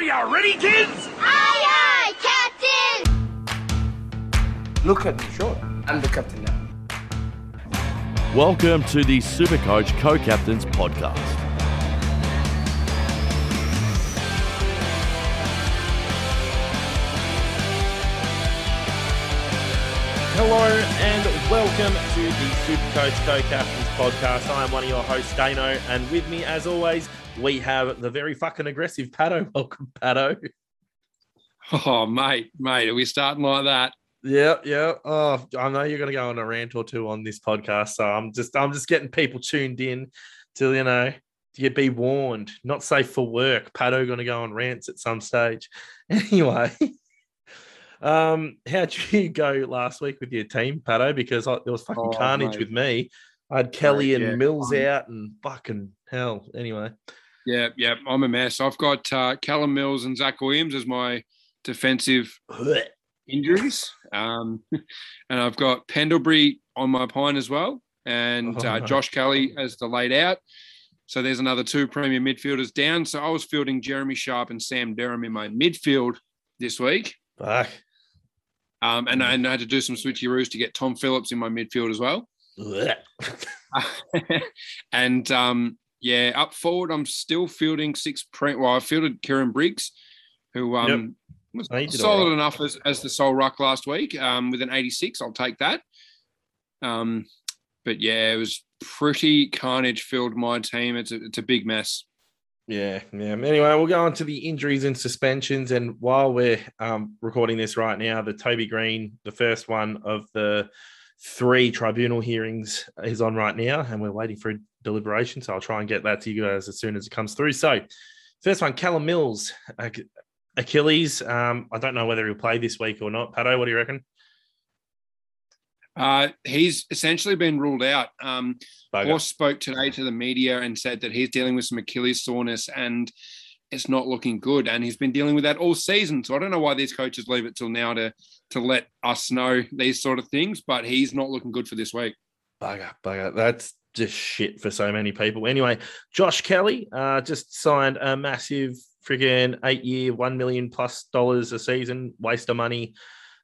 Are you ready, kids? Aye, aye, Captain! Look at me, sure. I'm the captain now. Welcome to the Supercoach Co-Captains Podcast. Hello and welcome to the Supercoach Co-Captains Podcast. I am one of your hosts, Dano, and with me, as always, we have the very fucking aggressive Patto. Welcome, Patto. Oh, mate, mate, are we starting like that? Yeah, yeah. Oh, I know you're going to go on a rant or two on this podcast, so I'm just, I'm just getting people tuned in to, you know, you be warned, not safe for work. Patto going to go on rants at some stage. Anyway, um, how'd you go last week with your team, Patto? Because I, there was fucking Oh, carnage mate. with me. I had Kelly and yeah. Mills Um, out and fucking hell. Anyway, Yeah, yeah, I'm a mess. I've got uh, Callum Mills and Zach Williams as my defensive injuries. Um, and I've got Pendlebury on my pine as well, and Oh, uh. Josh Kelly as the laid out. So there's another two premium midfielders down. So I was fielding Jeremy Sharp and Sam Durham in my midfield this week. fuck. Um, and, I- and I had to do some switcheroos to get Tom Phillips in my midfield as well. and um, yeah, up forward, I'm still fielding six. Pre- well, I fielded Kieran Briggs, who um, was you did solid right. enough as, as the sole ruck last week um, with an 86. I'll take that. Um, but yeah, it was pretty carnage filled my team. It's a, it's a big mess. Yeah, yeah. Anyway, we'll go on to the injuries and suspensions. And while we're um, recording this right now, the Toby Green, the first one of the three tribunal hearings, is on right now, and we're waiting for deliberation. So I'll try and get that to you guys as soon as it comes through. So, first one, Callum Mills, Achilles. Um, I don't know whether he'll play this week or not. Patto, what do you reckon? Uh, he's essentially been ruled out. Um. Boss spoke today to the media and said that he's dealing with some Achilles soreness and it's not looking good. And he's been dealing with that all season. So I don't know why these coaches leave it till now to to let us know these sort of things, but he's not looking good for this week. Bugger, bugger. That's just shit for so many people. Anyway, Josh Kelly uh, just signed a massive freaking eight year, one million plus dollars a season, waste of money.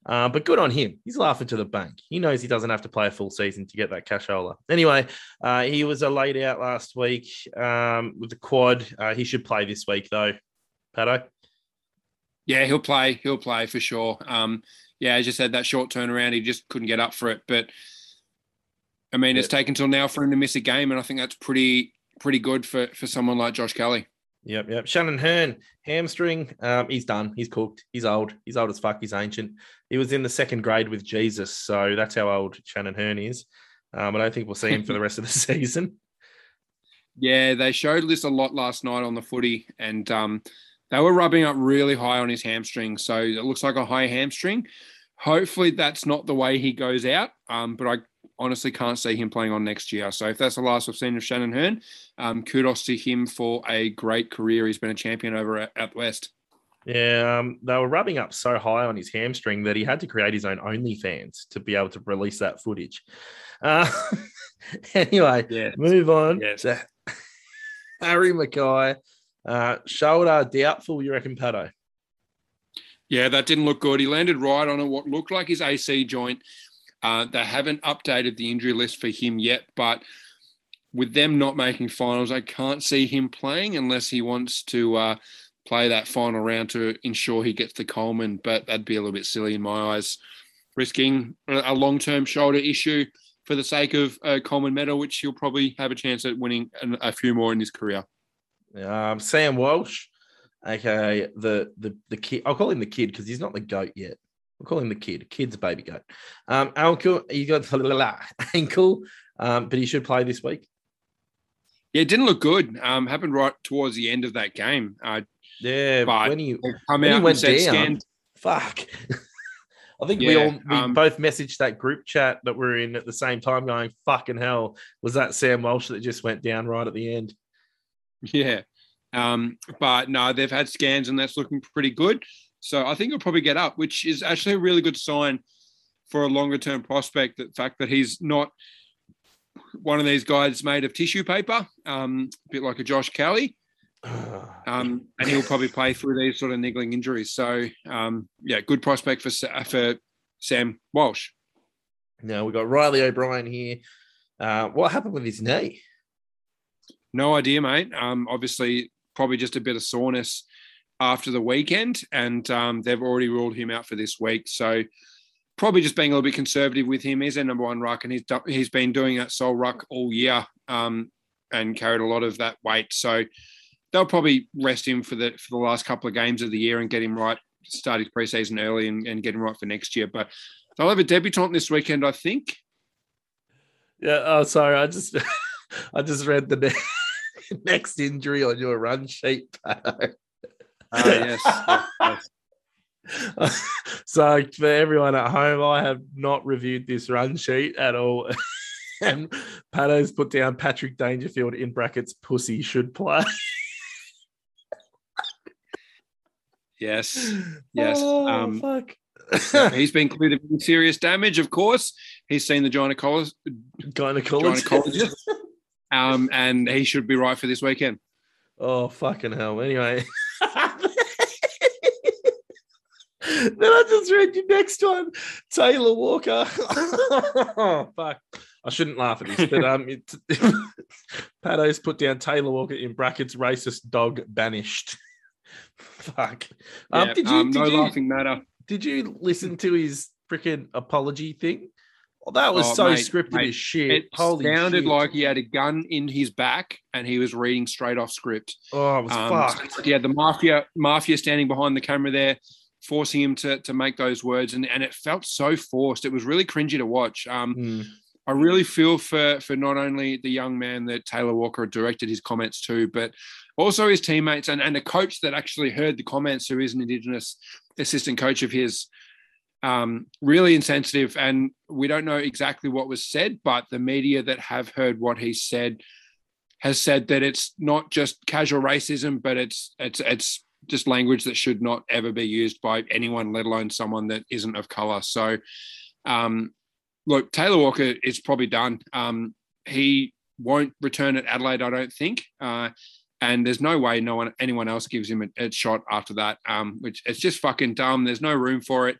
Uh, but good on him. He's laughing to the bank. He knows he doesn't have to play a full season to get that cashola. Anyway, uh, he was a laid out last week um, with the quad. Uh, he should play this week, though. Patto? Yeah, he'll play. He'll play for sure. Um, yeah, as you said, that short turnaround, he just couldn't get up for it. But I mean, it's taken till now for him to miss a game, and I think that's pretty pretty good for for someone like Josh Kelly. Yep, yep. Shannon Hurn, hamstring. Um, he's done. He's cooked. He's old. He's old as fuck. He's ancient. He was in the second grade with Jesus, so that's how old Shannon Hurn is. Um, I don't think we'll see him for the rest of the season. Yeah, they showed this a lot last night on the footy, and um, they were rubbing up really high on his hamstring. So it looks like a high hamstring. Hopefully, that's not the way he goes out. Um, but I honestly can't see him playing on next year. So if that's the last we've seen of Shannon Hurn, um, kudos to him for a great career. He's been a champion over at, at West. Yeah, um, they were rubbing up so high on his hamstring that he had to create his own OnlyFans to be able to release that footage. Uh, anyway, Yeah. move on Yes. to Harry McKay. Uh, shoulder doubtful, you reckon, Patto? Yeah, that didn't look good. He landed right on a, what looked like his AC joint. Uh, they haven't updated the injury list for him yet, but with them not making finals, I can't see him playing unless he wants to uh, play that final round to ensure he gets the Coleman. But that'd be a little bit silly in my eyes, risking a a long-term shoulder issue for the sake of a Coleman medal, which he'll probably have a chance at winning a few more in his career. Um, Sam Walsh, aka the the the kid. I'll call him the kid because he's not the goat yet. We'll call him the kid. Kid's baby goat. Um, ankle, he got the little ankle, um, but he should play this week. Yeah, it didn't look good. Um, happened right towards the end of that game. Uh, Yeah, But when he come When he went down- scan. fuck. I think we all we um, both messaged that group chat that we're in at the same time, going "fucking hell." Was that Sam Walsh that just went down right at the end? Yeah. Um, but no, they've had scans and that's looking pretty good. So I think he'll probably get up, which is actually a really good sign for a longer term prospect. The fact that he's not one of these guys made of tissue paper, um, a bit like a Josh Kelly. um, and he'll probably play through these sort of niggling injuries. So, um, yeah, good prospect for for Sam Walsh. now we've got Reilly O'Brien here. Uh, what happened with his knee? No idea, mate. Um, obviously, probably just a bit of soreness after the weekend, and um, they've already ruled him out for this week. So, probably just being a little bit conservative with him. He's their number one ruck, and he's he's been doing that sole ruck all year, um, and carried a lot of that weight. So, they'll probably rest him for the for the last couple of games of the year and get him right, start his preseason early, and, and get him right for next year. But they'll have a debutant this weekend, I think. Yeah. Oh, sorry. I just I just read the next injury on your run sheet. Ah, yes, yes, yes. so for everyone at home, I have not reviewed this run sheet at all. and Patto's put down Patrick Dangerfield in brackets, pussy should play. Yes, yes. Oh, um, fuck. he's been cleared of serious damage, of course. He's seen the gynecologist, Gynecologist. gynecologist um, and he should be right for this weekend. Oh fucking hell! Anyway, then I just read your next one, Taylor Walker. oh fuck! I shouldn't laugh at this, but um, it, Patto's put down Taylor Walker in brackets, racist dog banished. fuck. Um, did you um, did no you laughing matter. did you listen to his freaking apology thing? Well, that was Oh, so mate, scripted mate, as shit. It Holy sounded shit. like he had a gun in his back and he was reading straight off script. oh, it was Um, fucked. Yeah, the mafia mafia standing behind the camera there, forcing him to to make those words, and and it felt so forced. It was really cringy to watch. Um, Hmm. I really feel for for not only the young man that Taylor Walker directed his comments to, but also his teammates and, and the coach that actually heard the comments, who is an Indigenous assistant coach of his. Um, really insensitive, and we don't know exactly what was said, but the media that have heard what he said has said that it's not just casual racism, but it's it's it's just language that should not ever be used by anyone, let alone someone that isn't of color. So, um, look, Taylor Walker is probably done. Um, he won't return at Adelaide, I don't think. Uh, and there's no way no one anyone else gives him a, a shot after that. Um, which it's just fucking dumb. There's no room for it,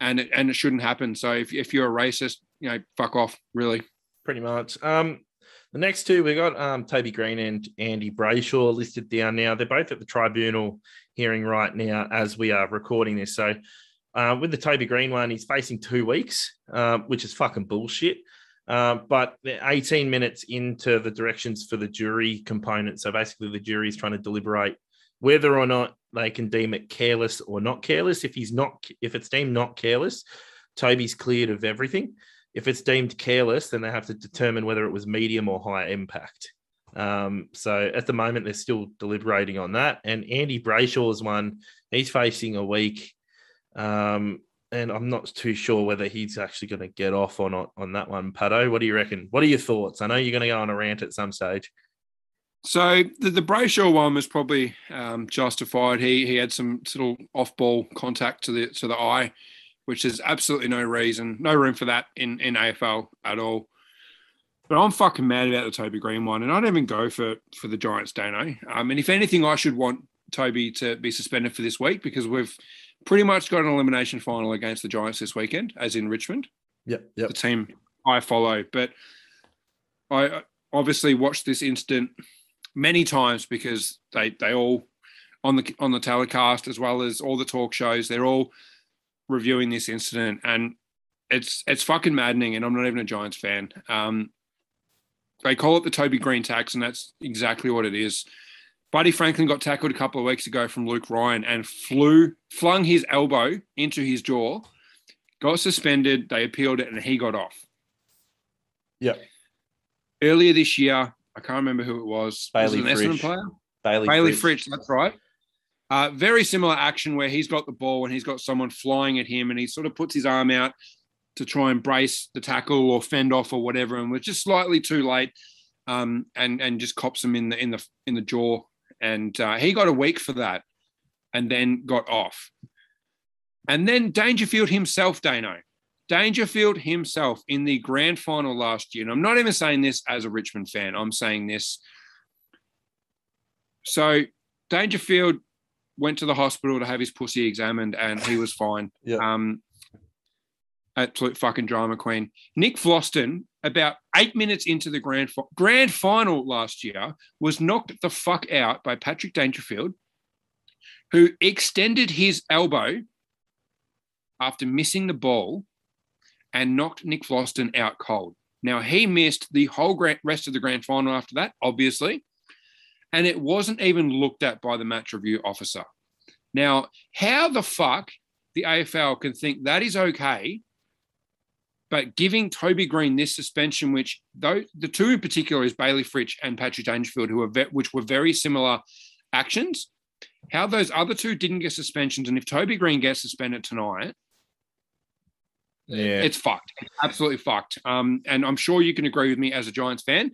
and it, and it shouldn't happen. So if if you're a racist, you know, fuck off. Really. pretty much. Um, the next two we got um Toby Green and Andy Brayshaw listed down now. They're both at the tribunal hearing right now as we are recording this. So, uh, with the Toby Green one, he's facing two weeks, um, which is fucking bullshit. Um, but 18 minutes into the directions for the jury component. So basically, the jury is trying to deliberate whether or not they can deem it careless or not careless. If he's not, if it's deemed not careless, Toby's cleared of everything. If it's deemed careless, then they have to determine whether it was medium or high impact. Um, so at the moment, they're still deliberating on that. And Andy Brayshaw's one, he's facing a week. Um, and I'm not too sure whether he's actually going to get off or not on that one. Patto, what do you reckon? What are your thoughts? I know you're going to go on a rant at some stage. So the, the Brayshaw one was probably um, justified. He he had some sort of off ball contact to the to the eye, which is absolutely no reason, no room for that in in AFL at all. But I'm fucking mad about the Toby Green one, and I don't even go for for the Giants, Dano. Um, and if anything, I should want Toby to be suspended for this week because we've pretty much got an elimination final against the Giants this weekend, as in Richmond Yep. Yep. the team I follow. But I obviously watched this incident many times because they they all on the on the telecast as well as all the talk shows. They're all reviewing this incident, and it's it's fucking maddening. And I'm not even a Giants fan. Um, they call it the Toby Green tax, and that's exactly what it is. Buddy Franklin got tackled a couple of weeks ago from Luke Ryan and flew flung his elbow into his jaw, got suspended. They appealed it, and he got off Yeah. earlier this year. I can't remember who it was. Bailey was it an Essendon player? Bailey, Bailey Fritsch. Fritsch, that's right. Uh, very similar action where he's got the ball and he's got someone flying at him and he sort of puts his arm out to try and brace the tackle or fend off or whatever. And was just slightly too late um, and and just cops him in the in the in the jaw. And uh, he got a week for that and then got off. And then Dangerfield himself, Dano, Dangerfield himself in the grand final last year, and I'm not even saying this as a Richmond fan, I'm saying this. So Dangerfield went to the hospital to have his pussy examined, and he was fine. Yeah. Um, absolute fucking drama queen. Nick Vlastuin, about eight minutes into the grand fi- grand final last year, was knocked the fuck out by Patrick Dangerfield, who extended his elbow after missing the ball and knocked Nick Vlastuin out cold. Now he missed the whole gra- rest of the grand final after that, obviously, and it wasn't even looked at by the match review officer. Now, how the fuck the AFL can think that is okay, but giving Toby Green this suspension, which though the two in particular is Bailey Fritsch and Patrick Dangerfield, who are ve- which were very similar actions, how those other two didn't get suspensions, and if Toby Green gets suspended tonight, Yeah. it's fucked. It's absolutely fucked. Um, and I'm sure you can agree with me as a Giants fan.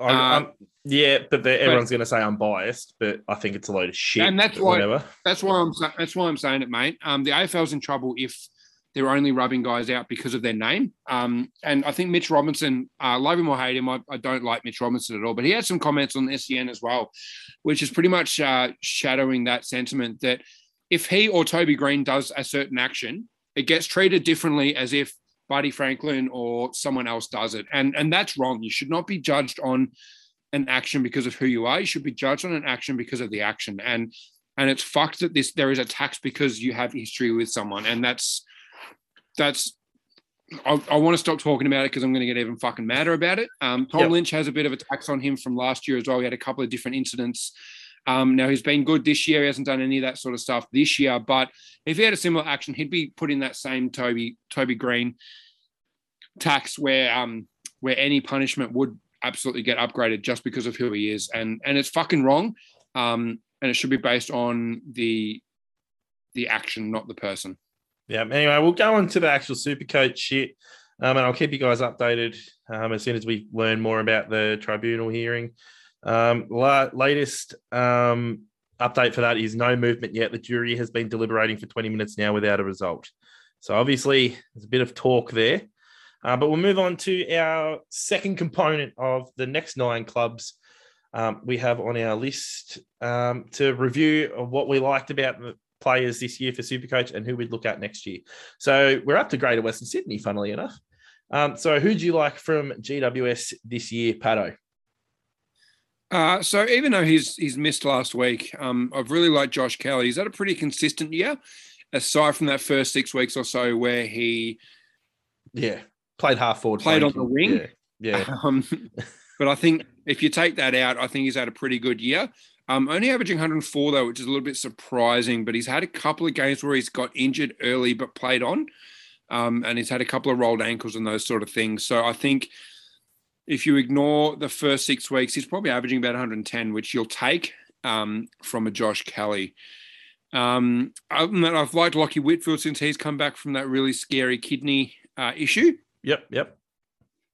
I, I'm- yeah, but the, everyone's going to say I'm biased, but I think it's a load of shit. And that's why- whatever. That's why I'm that's why I'm saying it, mate. Um, the AFL's in trouble if they're only rubbing guys out because of their name. Um, and I think Mitch Robinson, uh, love him or hate him, I, I don't like Mitch Robinson at all. But he had some comments on SEN as well, which is pretty much uh, shadowing that sentiment that if he or Toby Green does a certain action, it gets treated differently as if Buddy Franklin or someone else does it, and and that's wrong. You should not be judged on an action because of who you are. You should be judged on an action because of the action. And and it's fucked that this there is a tax because you have history with someone, and that's that's. I, I want to stop talking about it because I'm going to get even fucking madder about it. Um, Tom Yep. Lynch has a bit of a tax on him from last year as well. He had a couple of different incidents. Um, now he's been good this year. He hasn't done any of that sort of stuff this year. But if he had a similar action, he'd be put in that same Toby Toby Green tax where um where any punishment would absolutely get upgraded just because of who he is, and and it's fucking wrong. Um, and it should be based on the the action, not the person. Yeah. Anyway, we'll go on to the actual super coach shit. Um, and I'll keep you guys updated um, as soon as we learn more about the tribunal hearing. Um, la- latest um, update for that is no movement yet. The jury has been deliberating for 20 minutes now without a result. So obviously, there's a bit of talk there. Uh, but we'll move on to our second component of the next nine clubs um, we have on our list um, to review what we liked about the players this year for Supercoach and who we'd look at next year. So we're up to Greater Western Sydney, funnily enough. Um, so who do you like from GWS this year, Patto? Uh, so even though he's he's missed last week, um, I've really liked Josh Kelly. He's had a pretty consistent year, aside from that first six weeks or so where he Yeah, played half forward. Played on the wing? Yeah, yeah. Um, but I think if you take that out, I think he's had a pretty good year. Um, only averaging 104 though, which is a little bit surprising. But he's had a couple of games where he's got injured early but played on, um, and he's had a couple of rolled ankles and those sort of things. So I think if you ignore the first six weeks, he's probably averaging about 110, which you'll take um, from a Josh Kelly. Um, other than that, I've liked Lockie Whitfield since he's come back from that really scary kidney uh, issue. Yep, yep.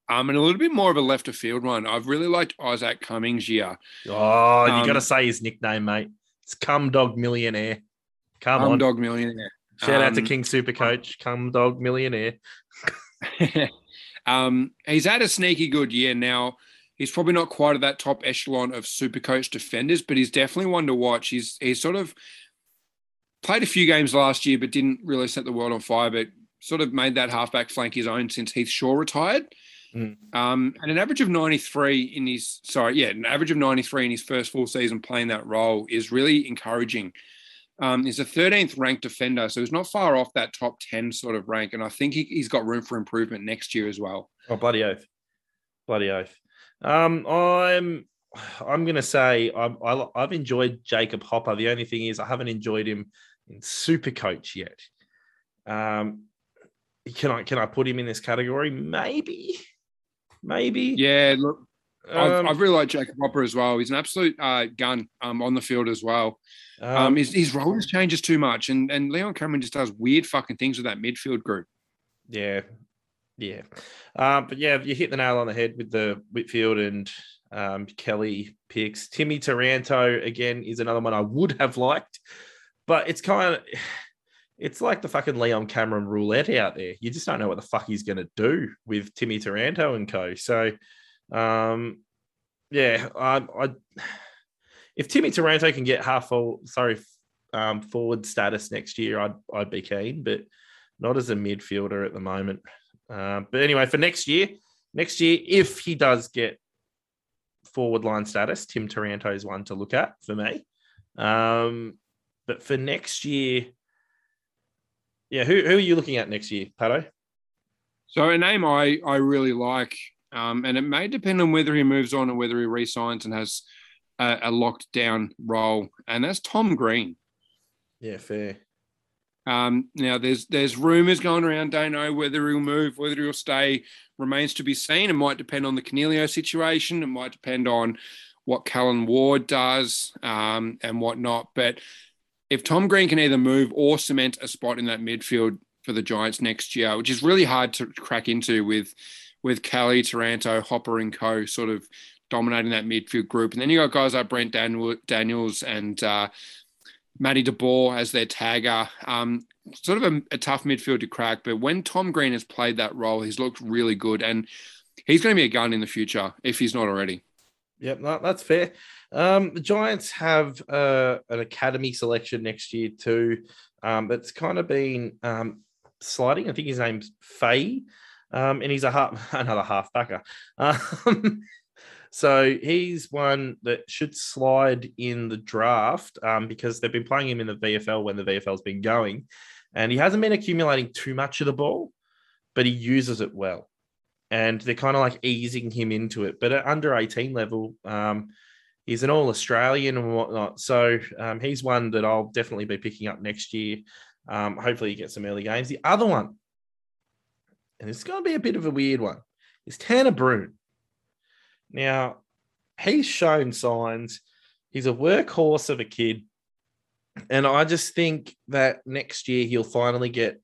Um, and a little bit more of a left of field one. I've really liked Isaac Cumming's year. Oh, you Um, got to say his nickname, mate. It's Cum Dog Millionaire. Come I'm on. dog millionaire. Shout out to Um, King Super Coach, Cum Dog Millionaire. um, he's had a sneaky good year now. He's probably not quite at that top echelon of super coach defenders, but he's definitely one to watch. He's he's sort of played a few games last year, but didn't really set the world on fire. But sort of made that halfback flank his own since Heath Shaw retired. Mm. Um, and an average of 93 in his sorry, yeah, an average of 93 in his first full season playing that role is really encouraging. Um, he's a 13th ranked defender, so he's not far off that top 10 sort of rank. And I think he, he's got room for improvement next year as well. Oh, bloody oath. Bloody oath. Um, I'm I'm gonna say I'm, I, I've enjoyed Jacob Hopper. The only thing is I haven't enjoyed him in Super Coach yet. Um, can I can I put him in this category? Maybe, maybe. Yeah, look, I've, Um, I've really like Jacob Hopper as well. He's an absolute uh, gun um, on the field as well. Um, um, his, his role just changes too much, and and Leon Cameron just does weird fucking things with that midfield group. Yeah, yeah. Um, but yeah, you hit the nail on the head with the Whitfield and um, Kelly picks. Timmy Taranto again is another one I would have liked, but it's kind of it's like the fucking Leon Cameron roulette out there. You just don't know what the fuck he's going to do with Timmy Taranto and co. So, um, yeah, I, I if Timmy Taranto can get half full, sorry, um, forward status next year, I'd I'd be keen, but not as a midfielder at the moment. Uh, but anyway, for next year, next year, if he does get forward line status, Tim Taranto is one to look at for me. Um, but for next year, yeah, who, who are you looking at next year, Patto? So a name I I really like, um, and it may depend on whether he moves on or whether he resigns and has a, a locked down role, and that's Tom Green. Yeah, fair. Um, now there's there's rumours going around. Don't know whether he'll move, whether he'll stay. Remains to be seen. It might depend on the Coniglio situation. It might depend on what Callan Ward does um, and whatnot. But if Tom Green can either move or cement a spot in that midfield for the Giants next year, which is really hard to crack into with with Kelly, Taranto, Hopper, and Co. sort of dominating that midfield group, and then you got guys like Brent Daniel, Daniels and uh, Matty DeBoer as their tagger. Um, sort of a, a, tough midfield to crack, but when Tom Green has played that role, he's looked really good, and he's going to be a gun in the future if he's not already. Yep, no, that's fair. Um, the Giants have uh, an academy selection next year too. Um, that's kind of been um, sliding. I think his name's Fahey, um, and he's a half, another halfbacker. Um, so he's one that should slide in the draft um, because they've been playing him in the VFL when the VFL's been going, and he hasn't been accumulating too much of the ball, but he uses it well, and they're kind of like easing him into it. But at under eighteen level, um, he's an All Australian and whatnot, so um, he's one that I'll definitely be picking up next year. Um, hopefully, he gets some early games. The other one, and it's going to be a bit of a weird one, is Tanner Bruhn. Now, he's shown signs. He's a workhorse of a kid. And I just think that next year he'll finally get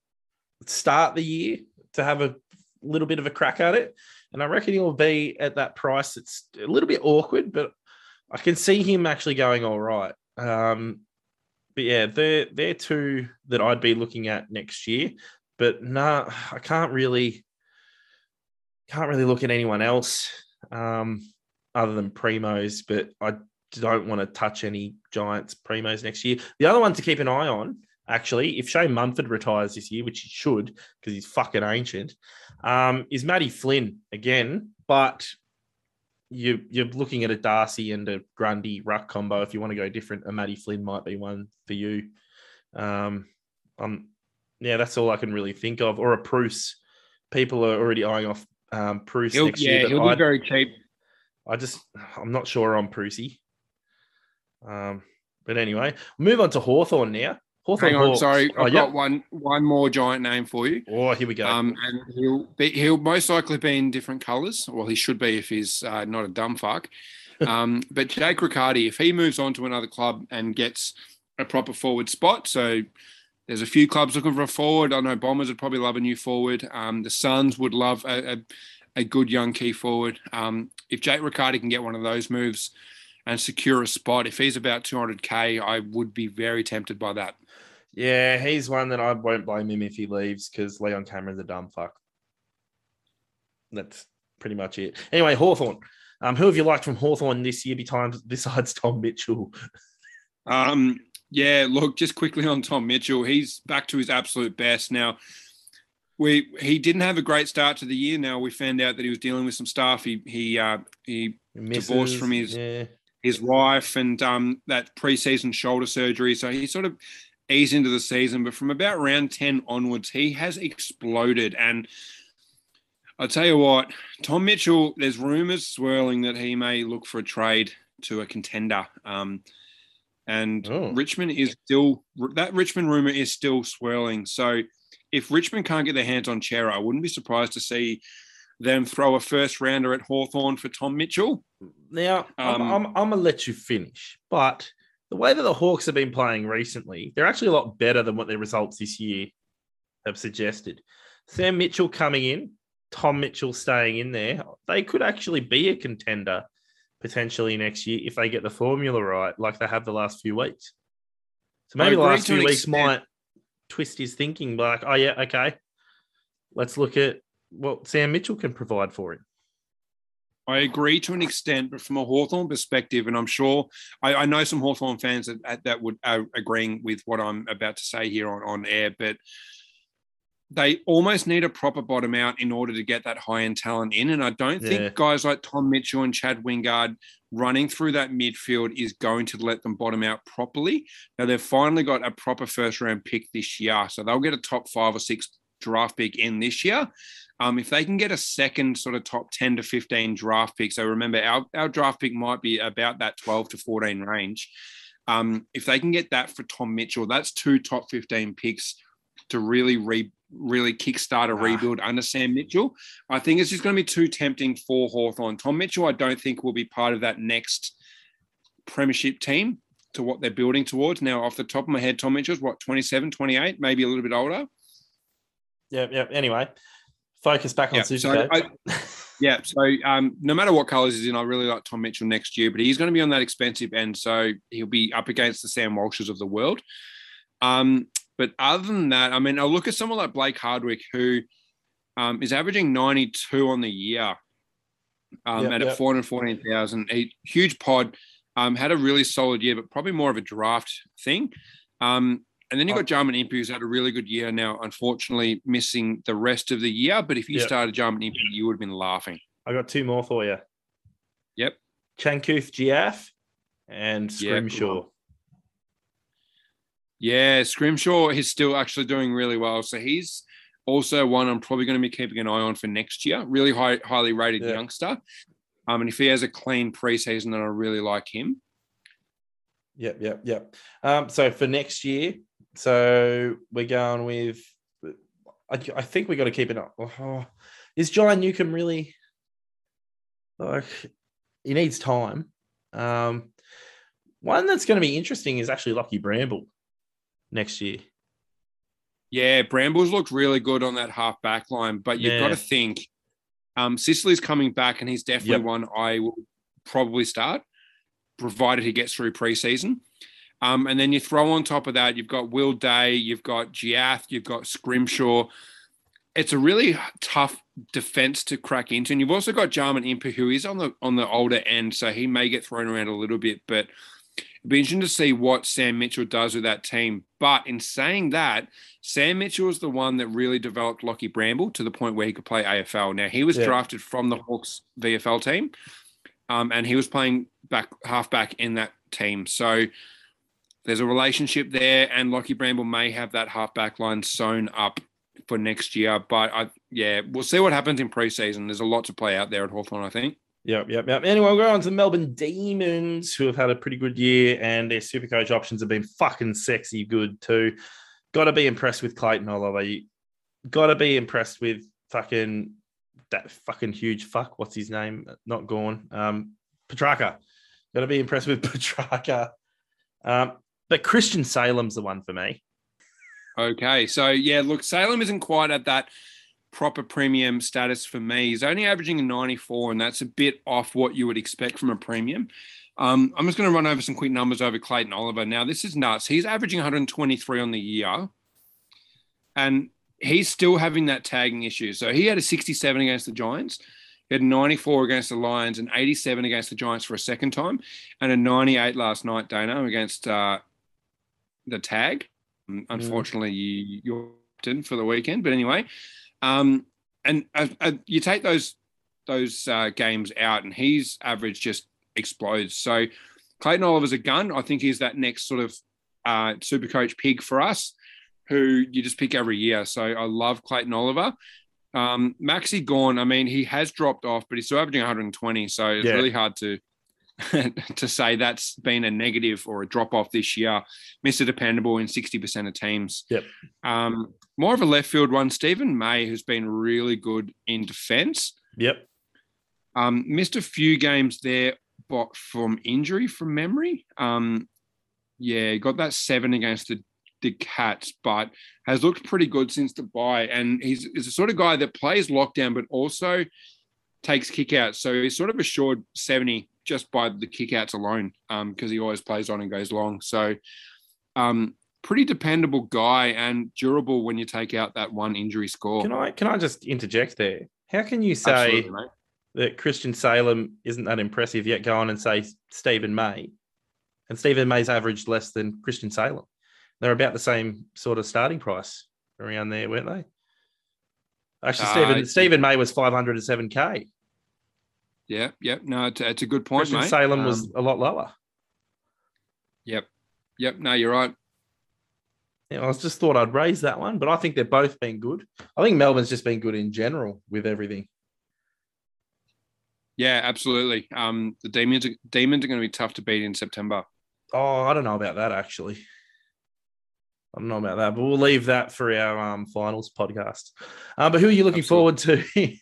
start the year to have a little bit of a crack at it. And I reckon he'll be at that price. It's a little bit awkward, but I can see him actually going all right. Um, but yeah, they're they're two that I'd be looking at next year. But no, I can't really can't really look at anyone else um, other than Primos, but I don't want to touch any Giants Primos next year. The other one to keep an eye on, actually, if Shane Mumford retires this year, which he should because he's fucking ancient, um, is Matty Flynn again. But you, you're looking at a Darcy and a Grundy ruck combo. If you want to go different, a Matty Flynn might be one for you. Um, um, yeah, that's all I can really think of. Or a Bruce. People are already eyeing off um, Bruce he'll, next yeah, year. he'll be very cheap. I just, I'm not sure on Prusy. Um, but anyway, move on to Hawthorn now. Hawthorn Hang on, Hawks. sorry, Oh, I've yep. got one one more giant name for you. Oh, here we go. Um, and he'll be, he'll most likely be in different colours. Well, he should be if he's uh, not a dumb fuck. Um, but Jake Riccardi, if he moves on to another club and gets a proper forward spot, so there's a few clubs looking for a forward. I know Bombers would probably love a new forward. Um, the Suns would love a, a, a good young key forward. Um, if Jake Riccardi can get one of those moves and secure a spot, if he's about 200k, I would be very tempted by that. yeah, he's one that I won't blame him if he leaves because Leon Cameron's a dumb fuck. That's pretty much it. Anyway, Hawthorn. Um, who have you liked from Hawthorn this year besides, besides Tom Mitchell? Um, yeah, look, just quickly on Tom Mitchell, he's back to his absolute best now. We he didn't have a great start to the year. Now we found out that he was dealing with some stuff. He he uh, he Misses, Divorced from his- yeah. his wife and um, that preseason shoulder surgery. So he sort of eased into the season, but from about round 10 onwards, he has exploded. And I'll tell you what, Tom Mitchell, there's rumors swirling that he may look for a trade to a contender. Um, and Oh. Richmond is still, that Richmond rumor is still swirling. So if Richmond can't get their hands on Cerra, I wouldn't be surprised to see them throw a first rounder at Hawthorn for Tom Mitchell. Now, I'm, Um, I'm, I'm going to let you finish, but the way that the Hawks have been playing recently, they're actually a lot better than what their results this year have suggested. Sam Mitchell coming in, Tom Mitchell staying in there, they could actually be a contender potentially next year if they get the formula right, like they have the last few weeks. So maybe the last few weeks extent. might twist his thinking, like, oh, yeah, okay, let's look at what Sam Mitchell can provide for him. I agree to an extent, but from a Hawthorn perspective, and I'm sure I, I know some Hawthorn fans that, that would are agreeing with what I'm about to say here on, on air, but they almost need a proper bottom out in order to get that high end talent in. And I don't Yeah. think guys like Tom Mitchell and Chad Wingard running through that midfield is going to let them bottom out properly. Now they've finally got a proper first round pick this year. So they'll get a top five or six draft pick in this year. Um, if they can get a second sort of top 10 to 15 draft pick, so remember our, our draft pick might be about that 12 to 14 range. Um, if they can get that for Tom Mitchell, that's two top 15 picks to really re, really kickstart a Ah. rebuild under Sam Mitchell. I think it's just going to be too tempting for Hawthorn. Tom Mitchell, I don't think will be part of that next premiership team to what they're building towards. Now, off the top of my head, Tom Mitchell's what, 27, 28, maybe a little bit older. Yeah, yep. Anyway, focus back on Yeah, Super so I- Yeah, so um, no matter what colours he's in, I really like Tom Mitchell next year, but he's going to be on that expensive end, so he'll be up against the Sam Walshes of the world. Um, but other than that, I mean, I'll look at someone like Blake Hardwick, who um, is averaging 92 on the year um, Yep, at yep. at 414,000. A huge pod, um, had a really solid year, but probably more of a draft thing. Um, and then you've got Jarman Impey, who's had a really good year now, unfortunately missing the rest of the year. But if you Yep. started Jarman Impey, you would have been laughing. I got two more for you. Yep. Changkuoth Jiath and Scrimshaw. Yeah, Scrimshaw is still actually doing really well. So he's also one I'm probably going to be keeping an eye on for next year. Really high, highly rated Yeah. youngster. Um, and if he has a clean preseason, then I really like him. Yep, yep, yep. Um, so for next year, so we're going with. I, I think we got to keep it up. Oh, is John Newcombe really like? He needs time. Um, one that's going to be interesting is actually Lockie Bramble next year. Yeah, Brambles looked really good on that half back line, but you've got to think um, Sicily's coming back, and he's definitely Yep. one I will probably start, provided he gets through preseason. Um, and then you throw on top of that, you've got Will Day, you've got Jiath, you've got Scrimshaw. It's a really tough defense to crack into, and you've also got Jarman Impey, who is on the on the older end, so he may get thrown around a little bit. But it'd be interesting to see what Sam Mitchell does with that team. But in saying that, Sam Mitchell is the one that really developed Lockie Bramble to the point where he could play AFL. Now he was Yeah. drafted from the Hawks VFL team, um, and he was playing back halfback in that team. So there's a relationship there, and Lockie Bramble may have that halfback line sewn up for next year. But I, yeah, we'll see what happens in preseason. There's a lot to play out there at Hawthorn, I think. Yep, yep, yep. Anyway, we'll go on to the Melbourne Demons, who have had a pretty good year, and their super coach options have been fucking sexy good too. Got to be impressed with Clayton Oliver. You got to be impressed with fucking that fucking huge fuck. What's his name? Not gone. Um, Petracca. Got to be impressed with Petracca. Um, but Christian Salem's the one for me. Okay, so yeah, look, Salem isn't quite at that proper premium status for me. He's only averaging a 94, and that's a bit off what you would expect from a premium. Um, I'm just going to run over some quick numbers over Clayton Oliver. Now, this is nuts. He's averaging 123 on the year, and he's still having that tagging issue. So he had a 67 against the Giants. He had 94 against the Lions and 87 against the Giants for a second time, and a 98 last night, Dano, against uh, the tag. Um, Unfortunately, you, you're in for the weekend, but anyway, um, and uh, uh, you take those those uh, games out, and his average just explodes. So Clayton Oliver's a gun. I think he's that next sort of uh, super coach pig for us, who you just pick every year. So I love Clayton Oliver. Um, Maxi Gawn, I mean, he has dropped off, but he's still averaging 120. So it's Yeah. really hard to to say that's been a negative or a drop off this year. Mr. Dependable in 60% of teams. Yep. Um, more of a left field one, Steven May, who's been really good in defense. Yep. Um, missed a few games there, but from injury from memory. Um, yeah, got that seven against the, the Cats, but has looked pretty good since the bye. And he's, he's the sort of guy that plays lockdown, but also takes kickouts. So he's sort of assured 70 just by the kickouts alone because he always plays on and goes long. So um, pretty dependable guy and durable when you take out that one injury score. Can I can I just interject there? How can you say that Christian Salem isn't that impressive yet, go on and say Steven May. And Steven May's averaged less than Christian Salem. They're about the same sort of starting price around there, weren't they? Actually, Uh, Steven Steven May was 507k. Yeah, yeah. No, it's, it's a good point, Christian mate. Salem was Um, a lot lower. Yep. Yep. No, you're right. Yeah, I was just thought I'd raise that one, but I think they've both been good. I think Melbourne's just been good in general with everything. Yeah, absolutely. Um, the demons, are, demons are going to be tough to beat in September. Oh, I don't know about that actually. I don't know about that, but we'll leave that for our um, finals podcast. Um, but who are you looking forward to,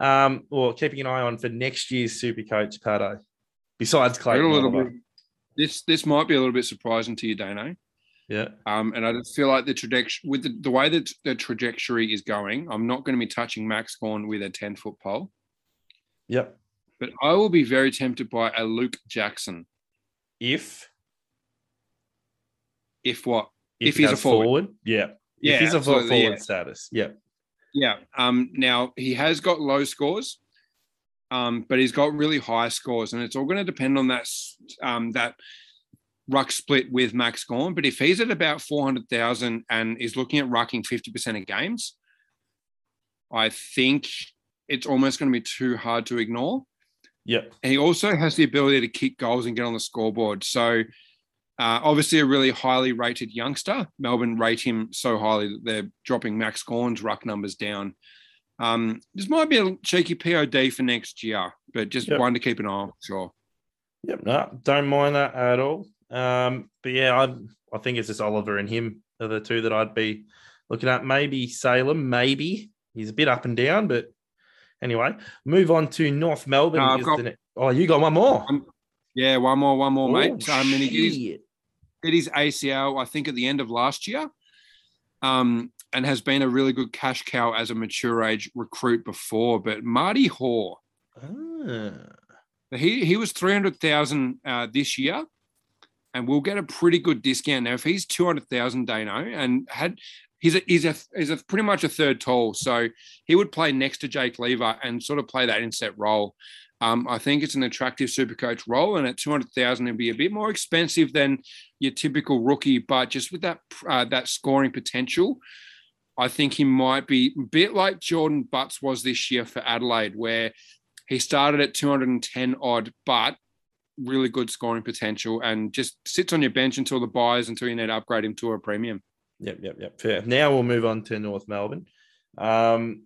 um, or keeping an eye on for next year's Super Coach Patto? Besides Clayton bit, this this might be a little bit surprising to you, Dano. Yeah, Um, and I just feel like the trajectory with the, the way that the trajectory is going, I'm not going to be touching Max Gawn with a 10 foot pole, yep. but I will be very tempted by a Luke Jackson. If If what? if, If he's a has forward. yeah, Yeah, if he's a forward yeah. status, yeah, Yeah. Um, now he has got low scores, um, but he's got really high scores, and it's all going to depend on that um, that ruck split with Max Gawn. But if he's at about four hundred thousand and is looking at rucking fifty percent of games, I think it's almost going to be too hard to ignore. yep, And he also has the ability to kick goals and get on the scoreboard. So, uh, obviously, a really highly rated youngster. Melbourne rate him so highly that they're dropping Max Gawn's ruck numbers down. Um, this might be a cheeky POD for next year, but just Yep. one to keep an eye on. Sure. yep. No, don't mind that at all. Um, but yeah, I I think it's just Oliver and him are the two that I'd be looking at. Maybe Salem, maybe he's a bit up and down, but anyway, move on to North Melbourne. No, got- ne- oh, you got one more, Um, Yeah, one more, one more, Oh, mate. I mean, he did his, shit. did his ACL, I think, at the end of last year, um, and has been a really good cash cow as a mature age recruit before. But Marty Hore, Ah, He he was three hundred thousand uh, this year, and we'll get a pretty good discount now. If he's two hundred thousand, Dano, and had he's a he's a he's a pretty much a third tall, so he would play next to Jake Lever and sort of play that inset role. Um, I think it's an attractive super coach role, and at two hundred thousand, it'd be a bit more expensive than your typical rookie, but just with that uh, that scoring potential. I think he might be a bit like Jordan Butts was this year for Adelaide, where he started at 210 odd, but really good scoring potential and just sits on your bench until the buys until you need to upgrade him to a premium. Yep, yep, yep. Fair. Now we'll move on to North Melbourne. Um,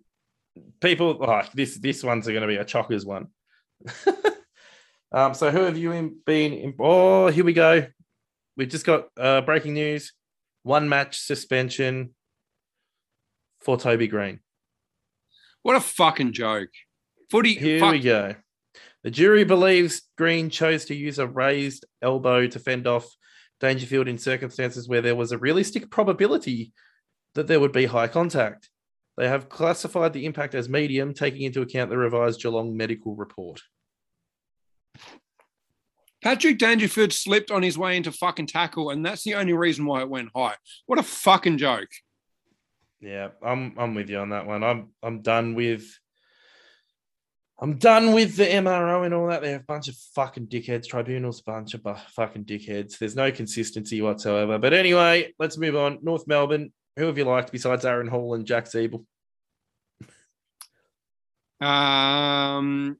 people, oh, this this one's going to be a chockers one. um, so who have you in, been? In, oh, here we go. We've just got uh, breaking news: one match suspension for Toby Green. What a fucking joke. Footy, Here fuck, we go. The jury believes Green chose to use a raised elbow to fend off Dangerfield in circumstances where there was a realistic probability that there would be high contact. They have classified the impact as medium, taking into account the revised Geelong medical report. Patrick Dangerfield slipped on his way into fucking tackle, and that's the only reason why it went high. What a fucking joke. Yeah, I'm I'm with you on that one. I'm I'm done with I'm done with the MRO and all that. They're a bunch of fucking dickheads. Tribunals, a bunch of bu- fucking dickheads. There's no consistency whatsoever. But anyway, let's move on. North Melbourne. Who have you liked besides Aaron Hall and Jack Ziebell? Um,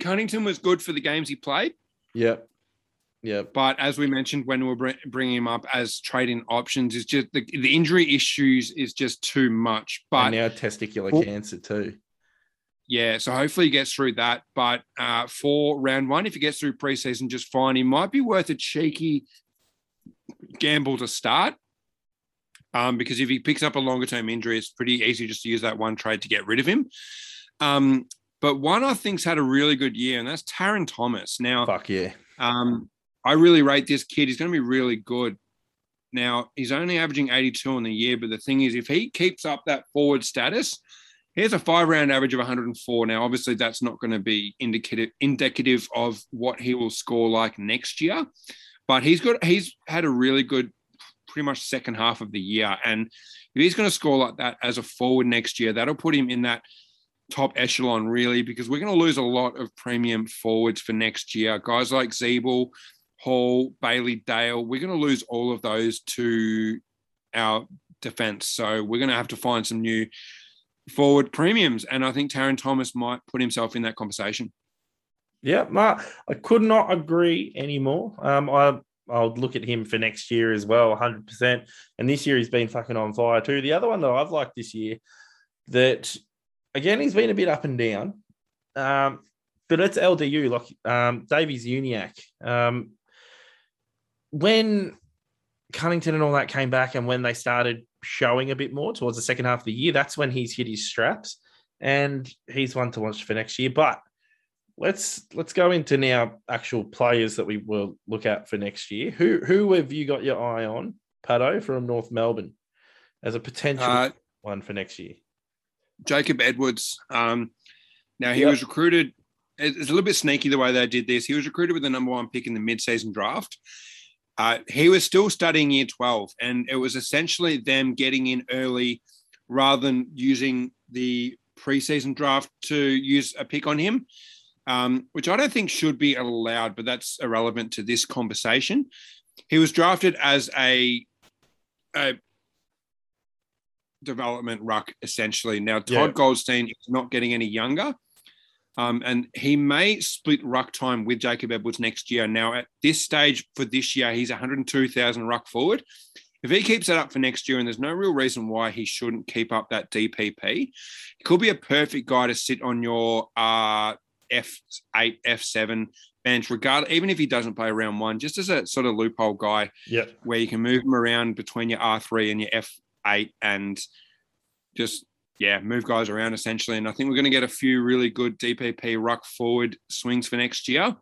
Cunnington was good for the games he played. Yep. Yeah. But as we mentioned when we were bringing him up as trading options, is just the, the injury issues is just too much. But and now testicular Well- cancer too. Yeah, so hopefully he gets through that. But uh, for round one, if he gets through preseason just fine, he might be worth a cheeky gamble to start. Um, because if he picks up a longer term injury, it's pretty easy just to use that one trade to get rid of him. Um, but one I think's had a really good year, and that's Tarryn Thomas. Now, Fuck yeah. um, I really rate this kid. He's going to be really good. Now, he's only averaging 82 in the year, but the thing is, if he keeps up that forward status, here's a five round average of 104. Now, obviously, that's not going to be indicative indicative of what he will score like next year, but he's got he's had a really good, pretty much second half of the year, and if he's going to score like that as a forward next year, that'll put him in that top echelon, really, because we're going to lose a lot of premium forwards for next year. Guys like Ziebell, Hall, Bailey, Dale, we're going to lose all of those to our defense. So we're going to have to find some new forward premiums. And I think Tarryn Thomas might put himself in that conversation. Yeah, Mark, I could not agree anymore. Um, I I'll look at him for next year as well, 100%. And this year he's been fucking on fire too. The other one that I've liked this year that again he's been a bit up and down. Um, but it's LDU, like um, Davies-Uniacke. Um, when Cunnington and all that came back, and when they started showing a bit more towards the second half of the year, that's when he's hit his straps, and he's one to watch for next year. But let's let's go into now actual players that we will look at for next year. Who who have you got your eye on, Patto from North Melbourne, as a potential Uh, one for next year? Jacob Edwards. Um, now he Yep. was recruited. It's a little bit sneaky the way they did this. He was recruited with the number one pick in the mid-season draft. Uh, he was still studying year 12, and it was essentially them getting in early rather than using the preseason draft to use a pick on him, um, which I don't think should be allowed, but that's irrelevant to this conversation. He was drafted as a, a development ruck, essentially. Now, Todd Yeah. Goldstein is not getting any younger. Um, and he may split ruck time with Jacob Edwards next year. Now, at this stage for this year, he's 102,000 ruck forward. If he keeps that up for next year, and there's no real reason why he shouldn't keep up that DPP, he could be a perfect guy to sit on your uh, F8, F7 bench, regard even if he doesn't play round one, just as a sort of loophole guy Yep. where you can move him around between your R3 and your F8 and just, yeah, move guys around essentially. And I think we're going to get a few really good DPP ruck forward swings for next year.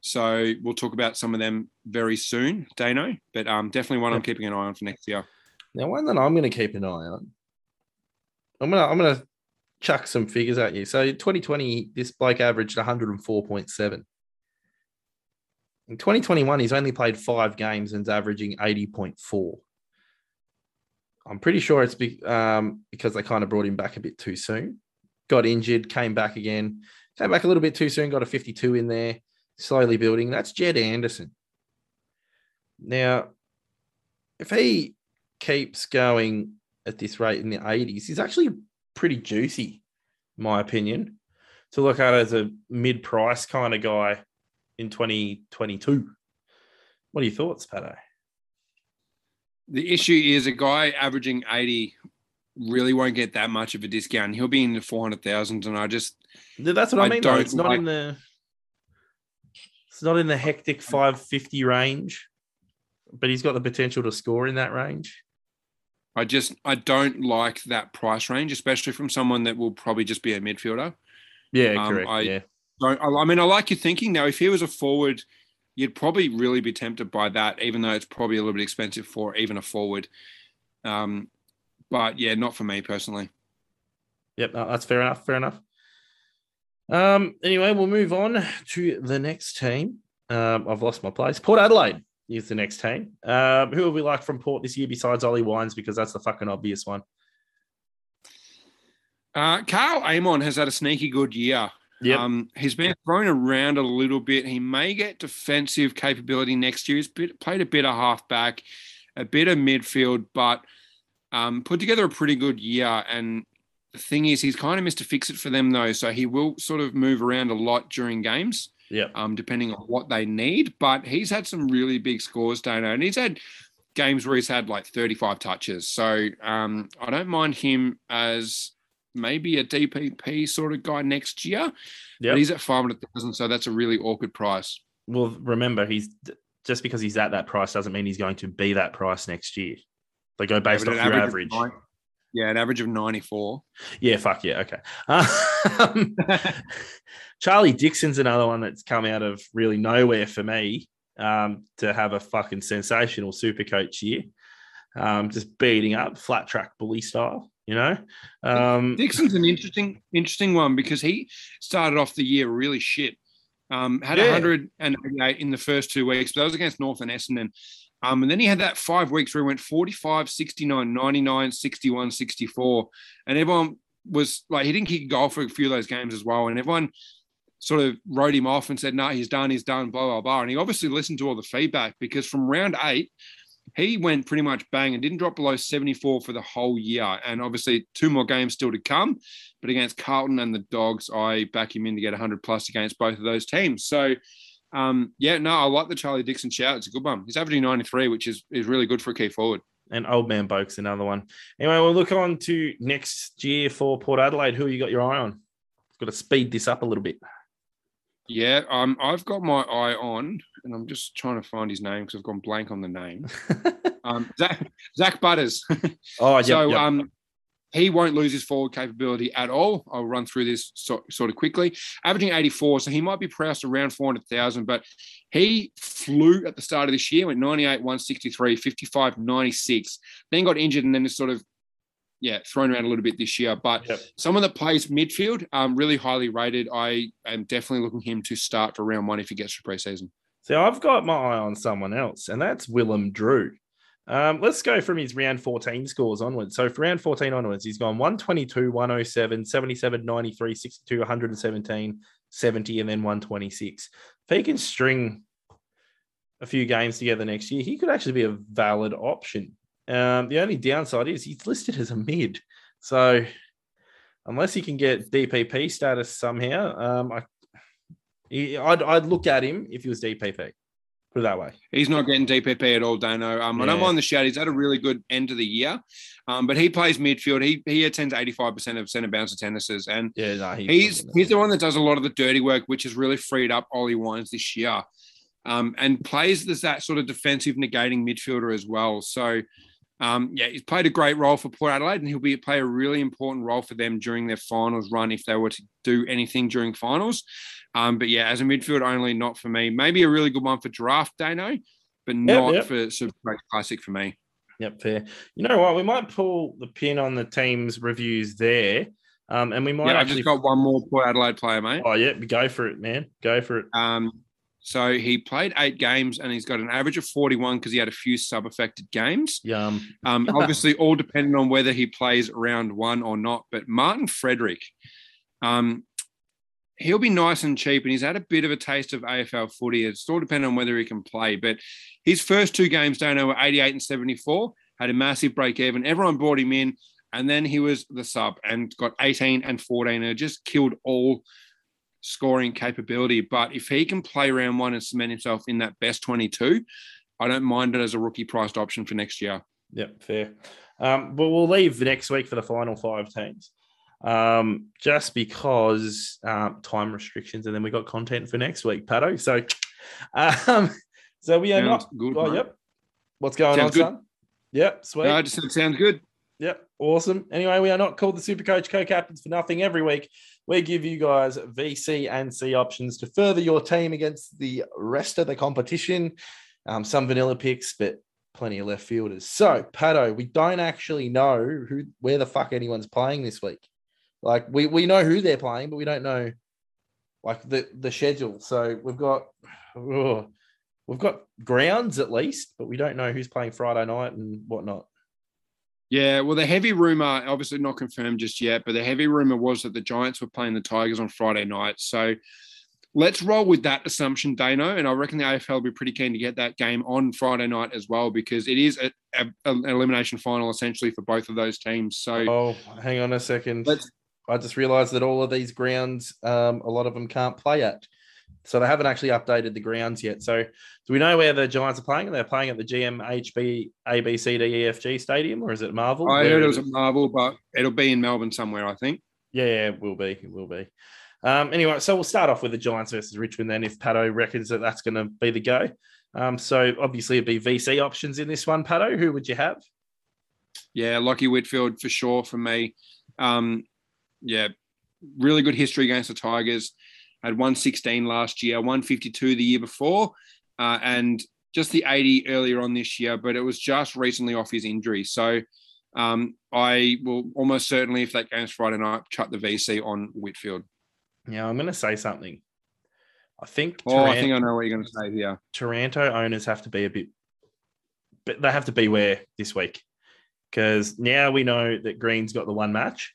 So we'll talk about some of them very soon, Dano, but um, definitely one I'm keeping an eye on for next year. Now, one that I'm going to keep an eye on. I'm gonna I'm gonna chuck some figures at you. So 2020, this bloke averaged 104.7. In 2021, he's only played five games and's averaging 80.4. I'm pretty sure it's be, um, because they kind of brought him back a bit too soon. Got injured, came back again, came back a little bit too soon, got a 52 in there, slowly building. That's Jed Anderson. Now, if he keeps going at this rate in the 80s, he's actually pretty juicy, in my opinion, to look at as a mid price kind of guy in 2022. What are your thoughts, Patto? The issue is a guy averaging 80 really won't get that much of a discount. He'll be in the 400,000. And I just, That's what I, I mean. don't It's not in the it's not in the hectic 550 range, but he's got the potential to score in that range. I just, I don't like that price range, especially from someone that will probably just be a midfielder. Yeah, Um, correct. I- yeah. Don't, I I mean, I like your thinking. Now, if he was a forward, you'd probably really be tempted by that, even though it's probably a little bit expensive for even a forward. Um, but yeah, not for me personally. Yep, no, that's fair enough. Fair enough. Um, anyway, we'll move on to the next team. Um, I've lost my place. Port Adelaide is the next team. Um, who will we like from Port this year besides Ollie Wines? Because that's the fucking obvious one. Uh, Karl Amon has had a sneaky good year. Yep. Um, he's been thrown around a little bit. He may get defensive capability next year. He's bit, played a bit of halfback, a bit of midfield, but um, put together a pretty good year. And the thing is, he's kind of missed a fix it for them, though. So he will sort of move around a lot during games, yep. um, depending on what they need. But he's had some really big scores, Dano, and he's had games where he's had like 35 touches. So um, I don't mind him as maybe a DPP sort of guy next year. Yep. But he's at 500,000, so that's a really awkward price. Well, remember, he's just because he's at that price doesn't mean he's going to be that price next year. They go based Yeah, off your average. nine- yeah, an average of 94. Yeah, fuck yeah. Okay. Um, Charlie Dixon's another one that's come out of really nowhere for me um, to have a fucking sensational super coach year. Um, just beating up flat track bully style, you know? Um, Dixon's an interesting, interesting one because he started off the year really shit. Um, had Yeah. 188 in the first two weeks, but that was against North and Essendon. Um, and then he had that five weeks where he went 45, 69, 99, 61, 64. And everyone was like he didn't kick a goal for a few of those games as well, and everyone sort of wrote him off and said, "No, he's done, he's done," blah blah blah. And he obviously listened to all the feedback because from round eight, he went pretty much bang and didn't drop below 74 for the whole year. And obviously, two more games still to come. But against Carlton and the Dogs, I back him in to get 100 plus against both of those teams. So. Um, yeah, no, I like the Charlie Dixon shout. It's a good one. He's averaging 93, which is is really good for a key forward. And Old Man Boak's another one. Anyway, we'll look on to next year for Port Adelaide. Who you got your eye on? Got to speed this up a little bit. Yeah, um, I've got my eye on, and I'm just trying to find his name because I've gone blank on the name. um, Zak, Zak Butters. oh, yeah. so yep. um, he won't lose his forward capability at all. I'll run through this so, sort of quickly. Averaging 84, so he might be priced around 400,000, but he flew at the start of this year, went 98, 163, 55, 96, then got injured and then is sort of, yeah, thrown around a little bit this year. But Yep. someone that plays midfield, um, really highly rated. I am definitely looking him to start for round one if he gets to preseason. So I've got my eye on someone else, and that's Willem Drew. Um, let's go from his round 14 scores onwards. So for round 14 onwards, he's gone 122, 107, 77, 93, 62, 117, 70, and then 126. If he can string a few games together next year, he could actually be a valid option. Um, the only downside is he's listed as a mid. So unless he can get DPP status somehow, um, I, he, I'd, I'd look at him if he was DPP. Put it that way. He's not getting DPP at all, Dano. Um, I don't Yeah. mind the shout. He's had a really good end of the year, um, but he plays midfield. He he attends 85% of centre bounce attendances, and Yeah, no, he's he's the one that does a lot of the dirty work, which has really freed up Ollie Wines this year, um, and plays as that sort of defensive negating midfielder as well. So, um, yeah, he's played a great role for Port Adelaide, and he'll be play a really important role for them during their finals run if they were to do anything during finals. Um, but yeah, as a midfield only, not for me. Maybe a really good one for draft, Dano, but not yep. for Super Classic for me. Yep, fair. You know what? We might pull the pin on the team's reviews there, um, and we might Yeah, I've just got one more Port Adelaide player, mate. oh yeah, go for it, man. Go for it. Um, so he played eight games and he's got an average of 41 because he had a few sub affected games. Yum. Um, obviously, all depending on whether he plays round one or not. But Martin Frederick, um, he'll be nice and cheap, and he's had a bit of a taste of AFL footy. It's all dependent on whether he can play. But his first two games, don't were 88 and 74, had a massive break even. Everyone brought him in, and then he was the sub and got 18 and 14, and just killed all scoring capability. But if he can play round one and cement himself in that best 22, I don't mind it as a rookie priced option for next year. Yep, fair. Um, but we'll leave next week for the final five teams, um, just because um, time restrictions, and then we got content for next week, Patto. So, um, so we are Sounds not. good, Oh, mate. yep. What's going Sounds on, good. son? Yep, sweet. No, I just said it sounds good. Yep, awesome. Anyway, we are not called the Super Coach Co Captains for nothing. Every week, we give you guys VC and C options to further your team against the rest of the competition. Um, some vanilla picks, but plenty of left fielders. So, Patto, we don't actually know who where the fuck anyone's playing this week. Like we we know who they're playing, but we don't know like the the schedule. So we've got oh, we've got grounds at least, but we don't know who's playing Friday night and whatnot. Yeah, well, the heavy rumor, obviously not confirmed just yet, but the heavy rumor was that the Giants were playing the Tigers on Friday night. So let's roll with that assumption, Dano. And I reckon the AFL will be pretty keen to get that game on Friday night as well, because it is a, a, an elimination final essentially for both of those teams. So Oh, hang on a second. Let's- I just realized that all of these grounds, um, a lot of them can't play at. So they haven't actually updated the grounds yet. So do we know where the Giants are playing? They're playing at the GMHB ABCDEFG Stadium, or is it Marvel? I heard it was at Marvel, but it'll be in Melbourne somewhere, I think. Yeah, yeah, it will be. It will be. Um, anyway, so we'll start off with the Giants versus Richmond then, if Patto reckons that that's going to be the go. Um, so obviously it'd be VC options in this one, Patto. Who would you have? Yeah, Lockie Whitfield for sure for me. Um, yeah, really good history against the Tigers. Had 116 last year, 152 the year before, uh, and just the 80 earlier on this year, but it was just recently off his injury. So um, I will almost certainly, if that game's Friday night, chuck the VC on Whitfield. Yeah, I'm going to say something. I think Oh, I think I know what you're going to say here. Taranto owners have to be a bit, but they have to beware this week because now we know that Green's got the one match.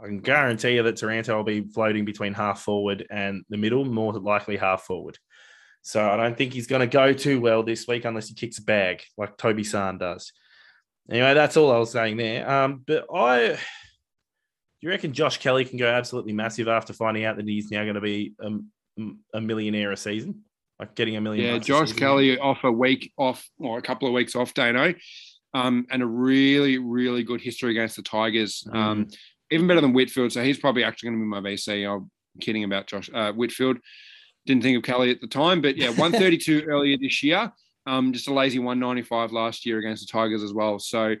I can guarantee you that Taranto will be floating between half forward and the middle, more likely half forward. So I don't think he's going to go too well this week unless he kicks a bag like Toby San does. Anyway, that's all I was saying there. Um, but I, do you reckon Josh Kelly can go absolutely massive after finding out that he's now going to be a, a millionaire a season, like getting a million? Yeah, Josh? Kelly off a week off or a couple of weeks off, Dano, um, and a really, really good history against the Tigers. Mm. Even better than Whitfield. So he's probably actually going to be my VC. I'm kidding about Josh uh, Whitfield. Didn't think of Kelly at the time, but yeah, 132 earlier this year. Um, just a lazy 195 last year against the Tigers as well. So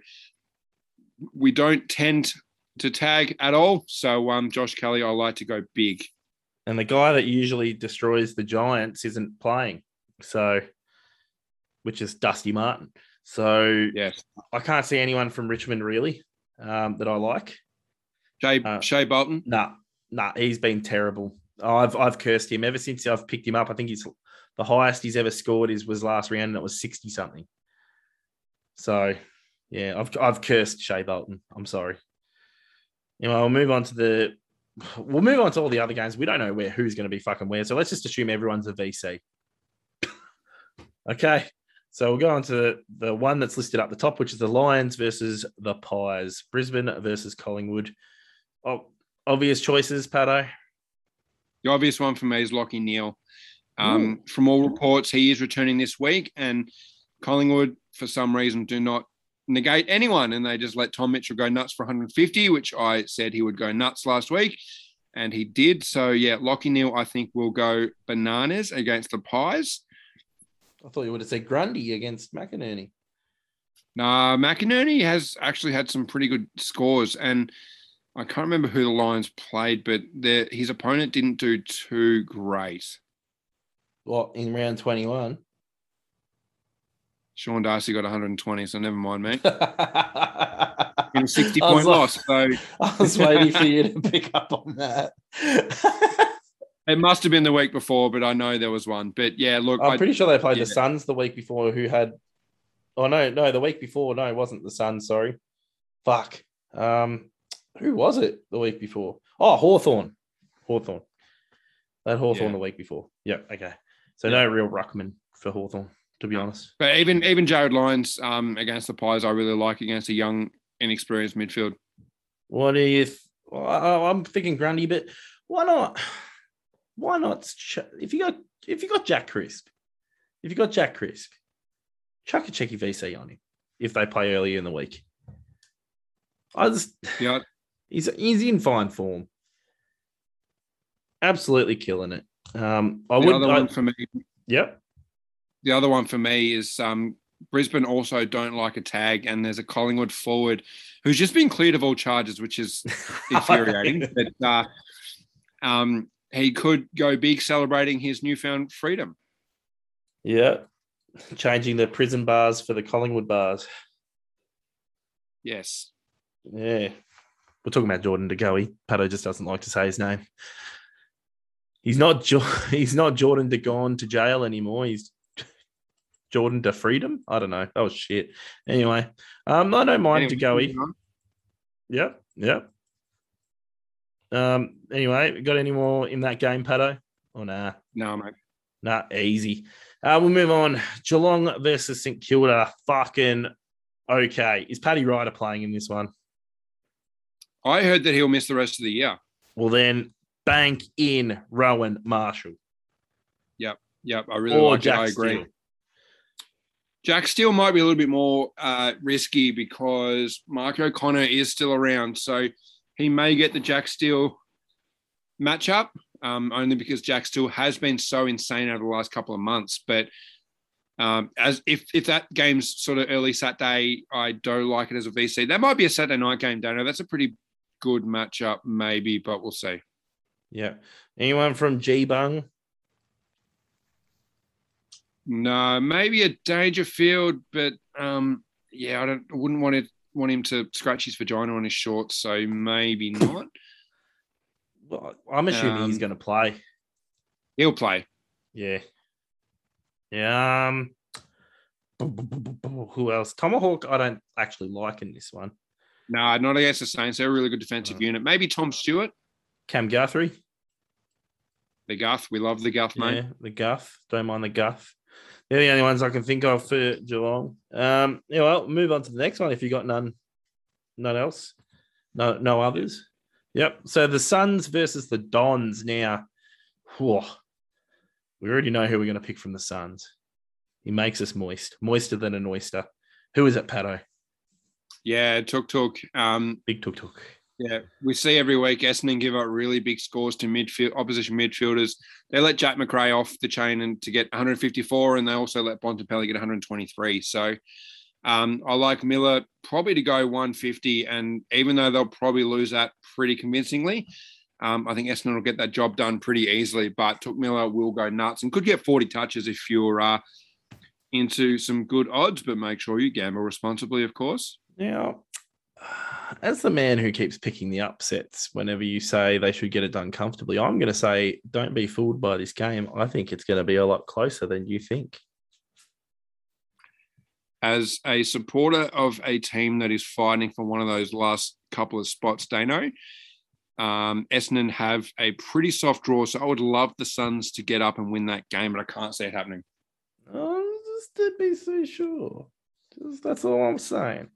we don't tend to tag at all. So um, Josh Kelly, I like to go big. and the guy that usually destroys the Giants isn't playing, so which is Dusty Martin. So Yes. I can't see anyone from Richmond really um, that I like. Shai, Uh, Shai Bolton. Nah, nah, he's been terrible. I've I've cursed him ever since I've picked him up. I think he's the highest he's ever scored is was last round, and it was sixty something. So yeah, I've I've cursed Shai Bolton. I'm sorry. Know, we'll move on to the we'll move on to all the other games. We don't know where who's going to be fucking where, so let's just assume everyone's a VC. okay. So we'll go on to the one that's listed up the top, which is the Lions versus the Pies. Brisbane versus Collingwood. Oh, obvious choices, Patto. The obvious one for me is Lockie Neale. Um, from all reports, he is returning this week, and Collingwood, for some reason, do not negate anyone, and they just let Tom Mitchell go nuts for 150, which I said he would go nuts last week, and he did. So yeah, Lockie Neale, I think will go bananas against the Pies. I thought you would have said Grundy against McInerney. Nah, McInerney has actually had some pretty good scores, and I can't remember who the Lions played, but their, his opponent didn't do too great. What in round 21? Sean Darcy got 120, so never mind, mate. In a 60 point like- loss. So was waiting for you to pick up on that. it must have been the week before, but I know there was one. But yeah, look, I'm I, pretty sure they played yeah. the Suns the week before, who had. Oh no, no, the week before. No, it wasn't the Suns. Sorry, fuck. Um, who was it the week before? Oh, Hawthorn. Hawthorn. That Hawthorn Yeah. the week before. Yeah, okay. So no real ruckman for Hawthorn, to be honest. but even even Jarryd Lyons um, against the Pies, I really like against a young, inexperienced midfield. What do you? Th- well, I'm thinking Grundy, but why not? Why not? If you got if you got Jack Crisp, if you got Jack Crisp, chuck a cheeky VC on him if they play early in the week. I just Yeah, he's he's in fine form, absolutely killing it. Um, I the would. other I- one for me, yep. the other one for me is um, Brisbane also don't like a tag, and there's a Collingwood forward who's just been cleared of all charges, which is infuriating. but uh, um, he could go big celebrating his newfound freedom. Yeah, changing the prison bars for the Collingwood bars. Yes. Yeah. We're talking about Jordan DeGoey. Patto just doesn't like to say his name. He's not jo- he's not Jordan DeGone to jail anymore. He's Jordan to freedom. I don't know. That was shit. Anyway, um, I don't mind Anyway, De Goey. Yep. Yep. Um, anyway, got any more in that game, Patto? Oh nah. No, mate. Nah, easy. Uh, we'll move on. Geelong versus St Kilda. Fucking okay. Is Paddy Ryder playing in this one? I heard that he'll miss the rest of the year. Well, then bank in Rowan Marshall Yep, yep. I really or like Jack it. I agree. Steele. Jack Steele might be a little bit more uh, risky because Mark O'Connor is still around. So he may get the Jack Steele matchup um, only because Jack Steele has been so insane over the last couple of months. But um, as if, if that game's sort of early Saturday, I don't like it as a VC. That might be a Saturday night game, Dano. That's a pretty good matchup, maybe, but we'll see. Yeah. Anyone from G Bung? No, maybe a Dangerfield, but um, yeah, I don't. I wouldn't want it. Want him to scratch his vagina on his shorts, so maybe not. Well, I'm assuming he's Um, going to play. He'll play. Yeah. Yeah. Um, who else? Tomahawk, I don't actually like in this one. No, not against the Saints. They're a really good defensive unit. Maybe Tom Stewart, Cam Guthrie. the Guth. We love the Guth, mate. Yeah, the Guth. Don't mind the Guth. They're the only ones I can think of for Geelong. Um, yeah, well, move on to the next one if you got none, none else, no, no others. Yep. So the Suns versus the Dons now. whew, we already know who we're going to pick from the Suns. He makes us moist, moister than an oyster. Who is it, Patto? Yeah, Tuk Tuk. Um, Big tuk tuk. Yeah, we see every week Essendon give up really big scores to midfield opposition midfielders. They let Jack Macrae off the chain and to get 154, and they also let Bontempelli get 123. So um, I like Miller probably to go 150, and even though they'll probably lose that pretty convincingly, um, I think Essendon will get that job done pretty easily. But Touk Miller will go nuts and could get 40 touches if you're uh, into some good odds, but make sure you gamble responsibly, of course. Now, as the man who keeps picking the upsets whenever you say they should get it done comfortably, I'm going to say don't be fooled by this game. I think it's going to be a lot closer than you think. as a supporter of a team that is fighting for one of those last couple of spots, Dano, um, Essendon have a pretty soft draw. So I would love the Suns to get up and win that game, but I can't see it happening. Oh, just to be so sure. That's all I'm saying.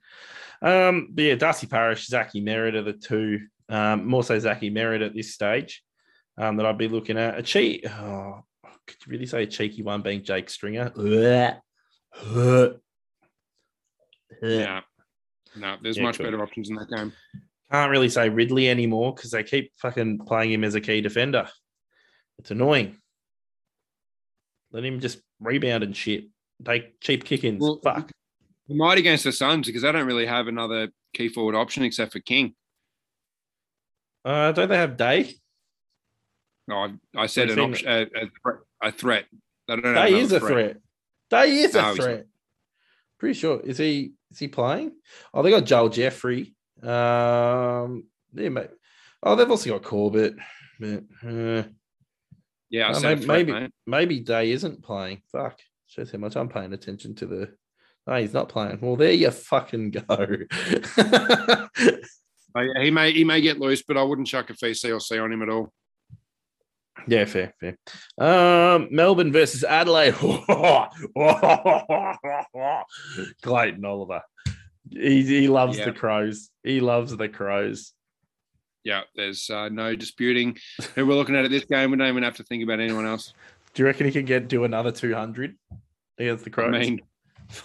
Um, but yeah, Darcy Parish, Zachy Merrett are the two. Um, more so Zachy Merrett at this stage um, that I'd be looking at. A cheat. Oh, could you really say a cheeky one being Jake Stringer? Yeah. No, there's Yeah, much cool. better options in that game. Can't really say Ridley anymore because they keep fucking playing him as a key defender. It's annoying. Let him just rebound and shit. Take cheap kick-ins. Well, Fuck. Might against the Suns because they don't really have another key forward option except for King. Uh, don't they have Day? No, I, I said an option, a, a, threat, a threat. They don't Day is a threat. Day is No, a threat. Pretty sure. Is he is he playing? Oh, they got Joel Jeffrey. Um, yeah, mate. Oh, they've also got Corbett. But, uh, Yeah, I Uh, maybe- threat, maybe- maybe Day isn't playing. Fuck. Shows how much I'm paying attention to the. Oh, he's not playing. Well, there you fucking go. Oh, yeah, he may he may get loose, but I wouldn't chuck a VC or C on him at all. yeah, fair, fair. Um, Melbourne versus Adelaide. Clayton Oliver. He, he loves Yeah. the crows. He loves the crows. Yeah, there's uh, no disputing who we're looking at at this game. We don't even have to think about anyone else. Do you reckon he can get do another 200 against the I crows? mean, Fuck.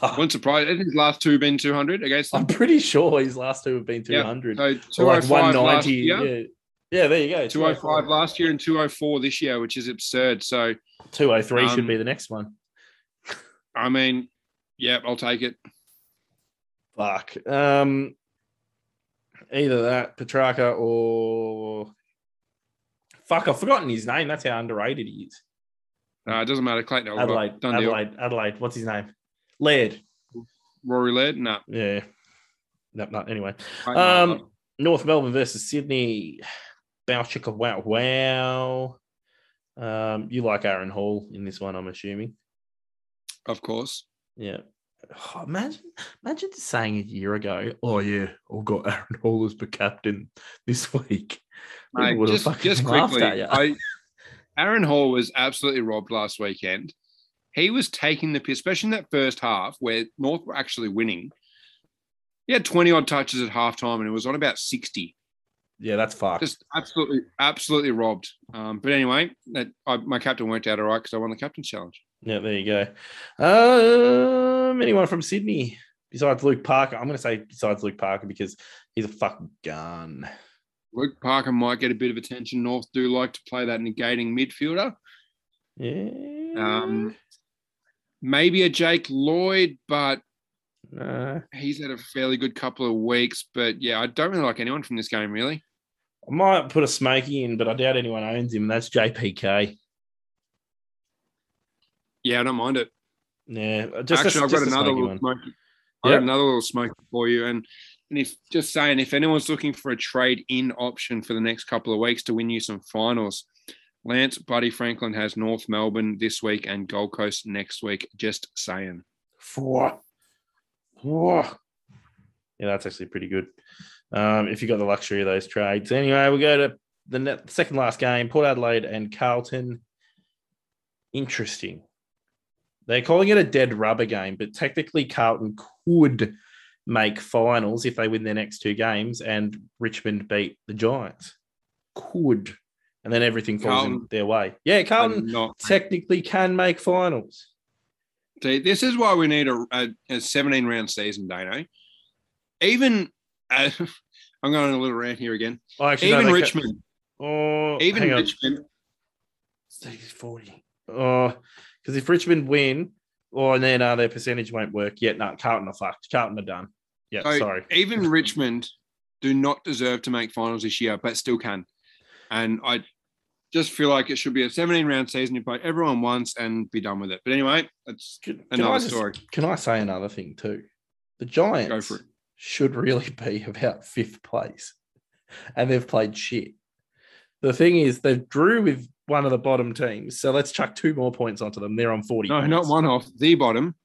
Wouldn't surprise. Hasn't his last two been 200 against them? I'm pretty sure his last two have been Yeah, 200. So So like 205 last 190. year, Yeah. yeah, there you go. 205 last year, and 204 this year, which is absurd. So 203 should Um, be the next one. I mean, yeah, I'll take it. Fuck. Um, either that, Petracca, or fuck, I've forgotten his name. That's how underrated he is. Uh, it doesn't matter. Clayton Adelaide, deal. Adelaide, Adelaide. What's his name? Laird. Rory Laird, no. Yeah. No, no. Anyway, Um, North Melbourne versus Sydney. Bow chicka wow wow. Um, you like Aaron Hall in this one, I'm assuming. of course. Yeah. Oh, imagine, imagine saying a year ago, "Oh yeah, I've got Aaron Hall as the captain this week." Mate, just, just quickly. I, Aaron Hall was absolutely robbed last weekend. He was taking the piss, especially in that first half where North were actually winning. He had 20 odd touches at halftime and it was on about 60. yeah, that's fucked. Just absolutely, absolutely robbed. Um, but anyway, that, I, my captain worked out all right because I won the captain's challenge. Yeah, there you go. Um, anyone from Sydney besides Luke Parker? I'm going to say besides Luke Parker because he's a fucking gun. Luke Parker might get a bit of attention. North do like to play that negating midfielder. Yeah. Um, maybe a Jake Lloyd, but he's had a fairly good couple of weeks. But yeah, I don't really like anyone from this game, really. I might put a smoky in, but I doubt anyone owns him. That's JPK. Yeah, I don't mind it. Yeah, just Actually, a, I've got another smoky little smoke. I've Yep. got another little smoke for you. And and if just saying, if anyone's looking for a trade in option for the next couple of weeks to win you some finals, Lance Buddy Franklin has North Melbourne this week and Gold Coast next week. Just saying. Four. Four. Yeah, that's actually pretty good. Um, if you got the luxury of those trades. Anyway, we go to the net, second last game, Port Adelaide and Carlton. Interesting. They're calling it a dead rubber game, but technically Carlton could make finals if they win their next two games and Richmond beat the Giants. Could. And then everything falls in Carlton- their way. Yeah, Carlton not. technically can make finals. See, this is why we need a, a, a 17 round season, Dano. Even, uh, I'm going on a little rant here again. Oh, actually, no, Even ca- Richmond, Oh, even. Richmond, 40. Oh, because if Richmond win, or then uh, their percentage won't work. Yeah, no, Carlton are fucked. Carlton are done. Yeah, So, sorry. even Richmond do not deserve to make finals this year, but still can. And I just feel like it should be a 17 round season. You play everyone once and be done with it. But anyway, that's Can, can another I just- story. Can I say another thing too? The Giants Go for it. should really be about fifth place, and they've played shit. The thing is, they've drew with one of the bottom teams, so let's chuck two more points onto them. They're on forty. No, not one off the bottom.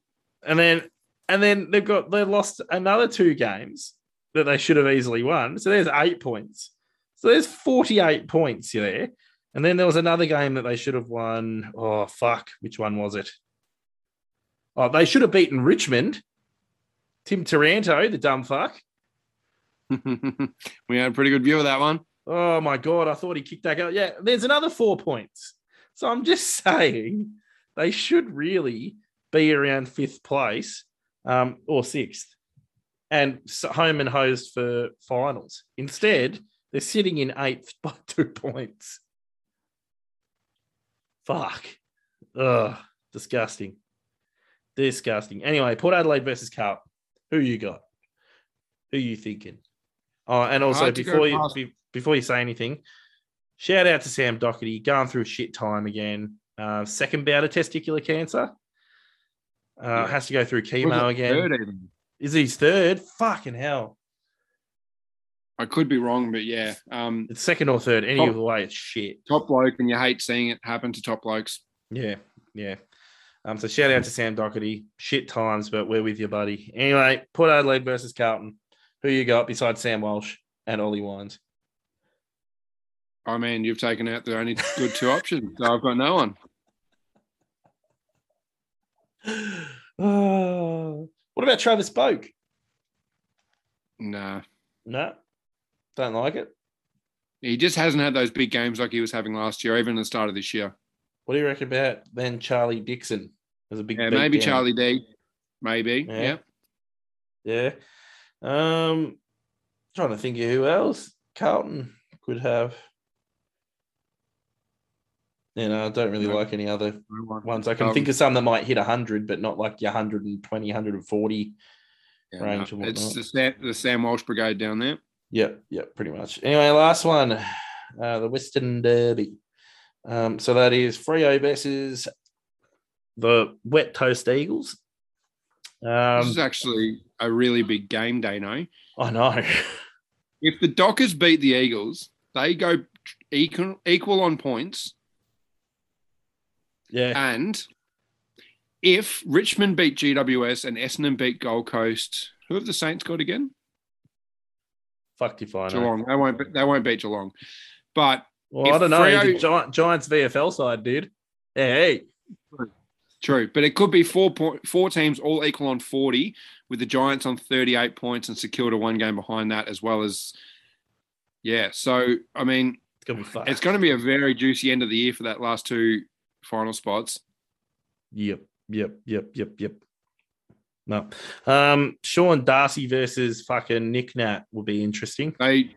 and then and then they've got they lost another two games that they should have easily won. So there's eight points. So there's 48 points there. And then there was another game that they should have won. Oh fuck, which one was it? Oh, they should have beaten Richmond. Tim Taranto, the dumb fuck. we had a pretty good view of that one. Oh my god, I thought he kicked that out. Yeah, there's another four points. So I'm just saying they should really be around fifth place um, or sixth and home and hosed for finals. Instead, they're sitting in eighth by two points. Fuck. Ugh, disgusting. Disgusting. Anyway, Port Adelaide versus Carlton. Who you got? Who you thinking? Oh, and also Hard to go before you past- be- before you say anything, shout out to Sam Docherty, going through a shit time again. Uh, second bout of testicular cancer. Uh, Yeah. Has to go through chemo again. Is he third? Fucking hell. I could be wrong, but yeah. Um, It's second or third. Any Top- other way, it's shit. top bloke, and you hate seeing it happen to top blokes. Yeah, yeah. Um, so shout out to Sam Docherty. Shit times, but we're with you, buddy. Anyway, Port Adelaide versus Carlton. Who you got besides Sam Walsh and Ollie Wines? I mean, you've taken out the only good two options, so I've got no one. oh. What about Travis Boak? Nah, No, don't like it. he just hasn't had those big games like he was having last year, even at the start of this year. What do you reckon about then Charlie Dixon? As a big Yeah, maybe down? Charlie D. Maybe. Yeah. Yeah. Yeah. Um, trying to think of who else Carlton could have. You know, I don't really No. like any other No ones. I can think of some that might hit 100, but not like your 120, 140. Yeah, range no, and It's the Sam, the Sam Walsh Brigade down there. Yep, yep, pretty much. Anyway, last one, uh, the Western Derby. Um, so that is Freo versus the Wet Toast Eagles. this Um, is actually a really big game day, no? I know. If the Dockers beat the Eagles, they go equal, equal on points. yeah, And if Richmond beat GWS and Essendon beat Gold Coast, who have the Saints got again? Fucked if I know. Geelong. They won't. be- They won't beat Geelong. But Well, I don't know. Freo- The Giants VFL side, dude. Hey, true. But it could be four point four teams all equal on forty, with the Giants on thirty eight points and secured a one game behind that, as well as yeah. So I mean, it's gonna be fun. it's going to be a very juicy end of the year for that last two final spots. Yep, yep, yep, yep, yep. No. Um, Sean Darcy versus fucking Nic Nat will be interesting. They,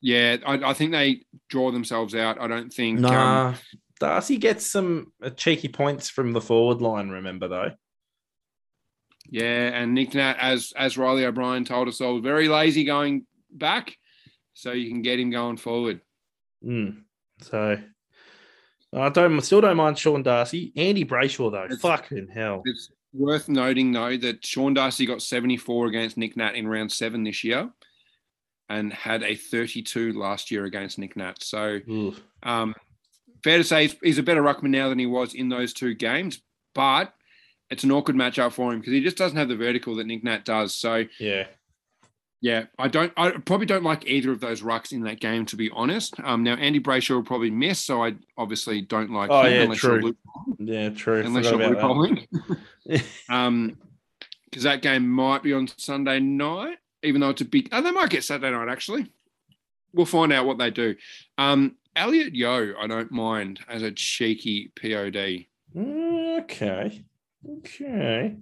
yeah, I, I think they draw themselves out. I don't think. um, Nah, Darcy gets some uh, cheeky points from the forward line. Remember though. Yeah, and Nic Nat, as as Reilly O'Brien told us all, very lazy going back, so you can get him going forward. Mm. So I don't still don't mind Sean Darcy. Andy Brayshaw though. It's- fucking hell. It's worth noting though that Sean Darcy got 74 against Nic Nat in round seven this year, and had a 32 last year against Nic Nat. So um, fair to say he's, he's a better ruckman now than he was in those two games, but it's an awkward matchup for him because he just doesn't have the vertical that Nic Nat does. So Yeah. Yeah, I don't. I probably don't like either of those rucks in that game, to be honest. Um, now Andy Brayshaw will probably miss, so I obviously don't like Oh, him yeah, unless true. you're Luke, Yeah, true. unless Forgot you're Luke Holland. um, because that game might be on Sunday night, even though it's a big. Oh, they might get Saturday night actually. We'll find out what they do. Um, Elliot Yeo, I don't mind as a cheeky POD. okay. Okay.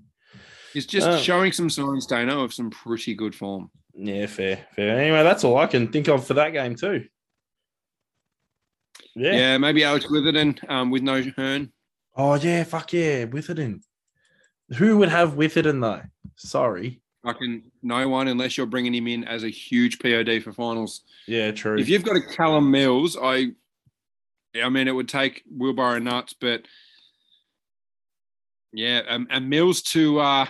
He's just Oh. showing some signs, Dano, of some pretty good form. Yeah, fair, fair. Anyway, that's all I can think of for that game too. Yeah. Yeah, maybe Alex Witherden um, with no Hurn. Oh yeah, fuck yeah, Witherden. Who would have Witherden though? Sorry. Fucking no one unless you're bringing him in as a huge POD for finals. Yeah, true. If you've got a Callum Mills, I, I mean, it would take wheelbarrow nuts, but yeah, um, and Mills to uh,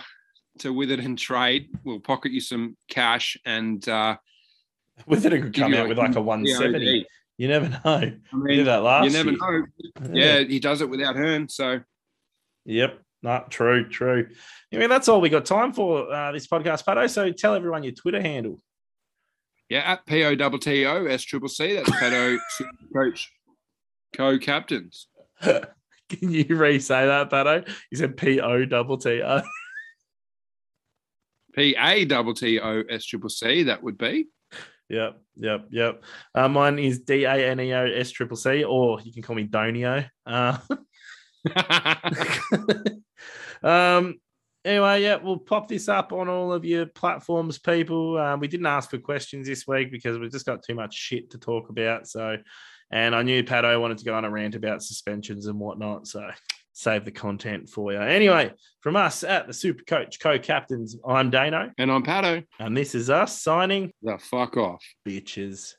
to Witherden trade We'll pocket you some cash and uh, Witherden could give come out with like a 170. POD. You never know. I He did mean, that last you never year. know. Yeah, he does it without Hurn. So Yep. Not true. True. I mean, that's all we got time for uh, this podcast, Patto. So tell everyone your Twitter handle. yeah, at P O double T O S triple C. That's Patto coach co captains. Can you re-say that, Patto? You said P O double T O. P A double T O S triple C. That would be. Yep, yep, yep. Uh, mine is D A N E O S triple C, or you can call me Donio. Uh, um. Anyway, yeah, we'll pop this up on all of your platforms, people. Um, we didn't ask for questions this week because we've just got too much shit to talk about. So, and I knew Patto wanted to go on a rant about suspensions and whatnot. So, save the content for you. Anyway, from us at the Super Coach Co Captains, I'm Dano, and I'm Patto. and this is us signing The fuck off. bitches.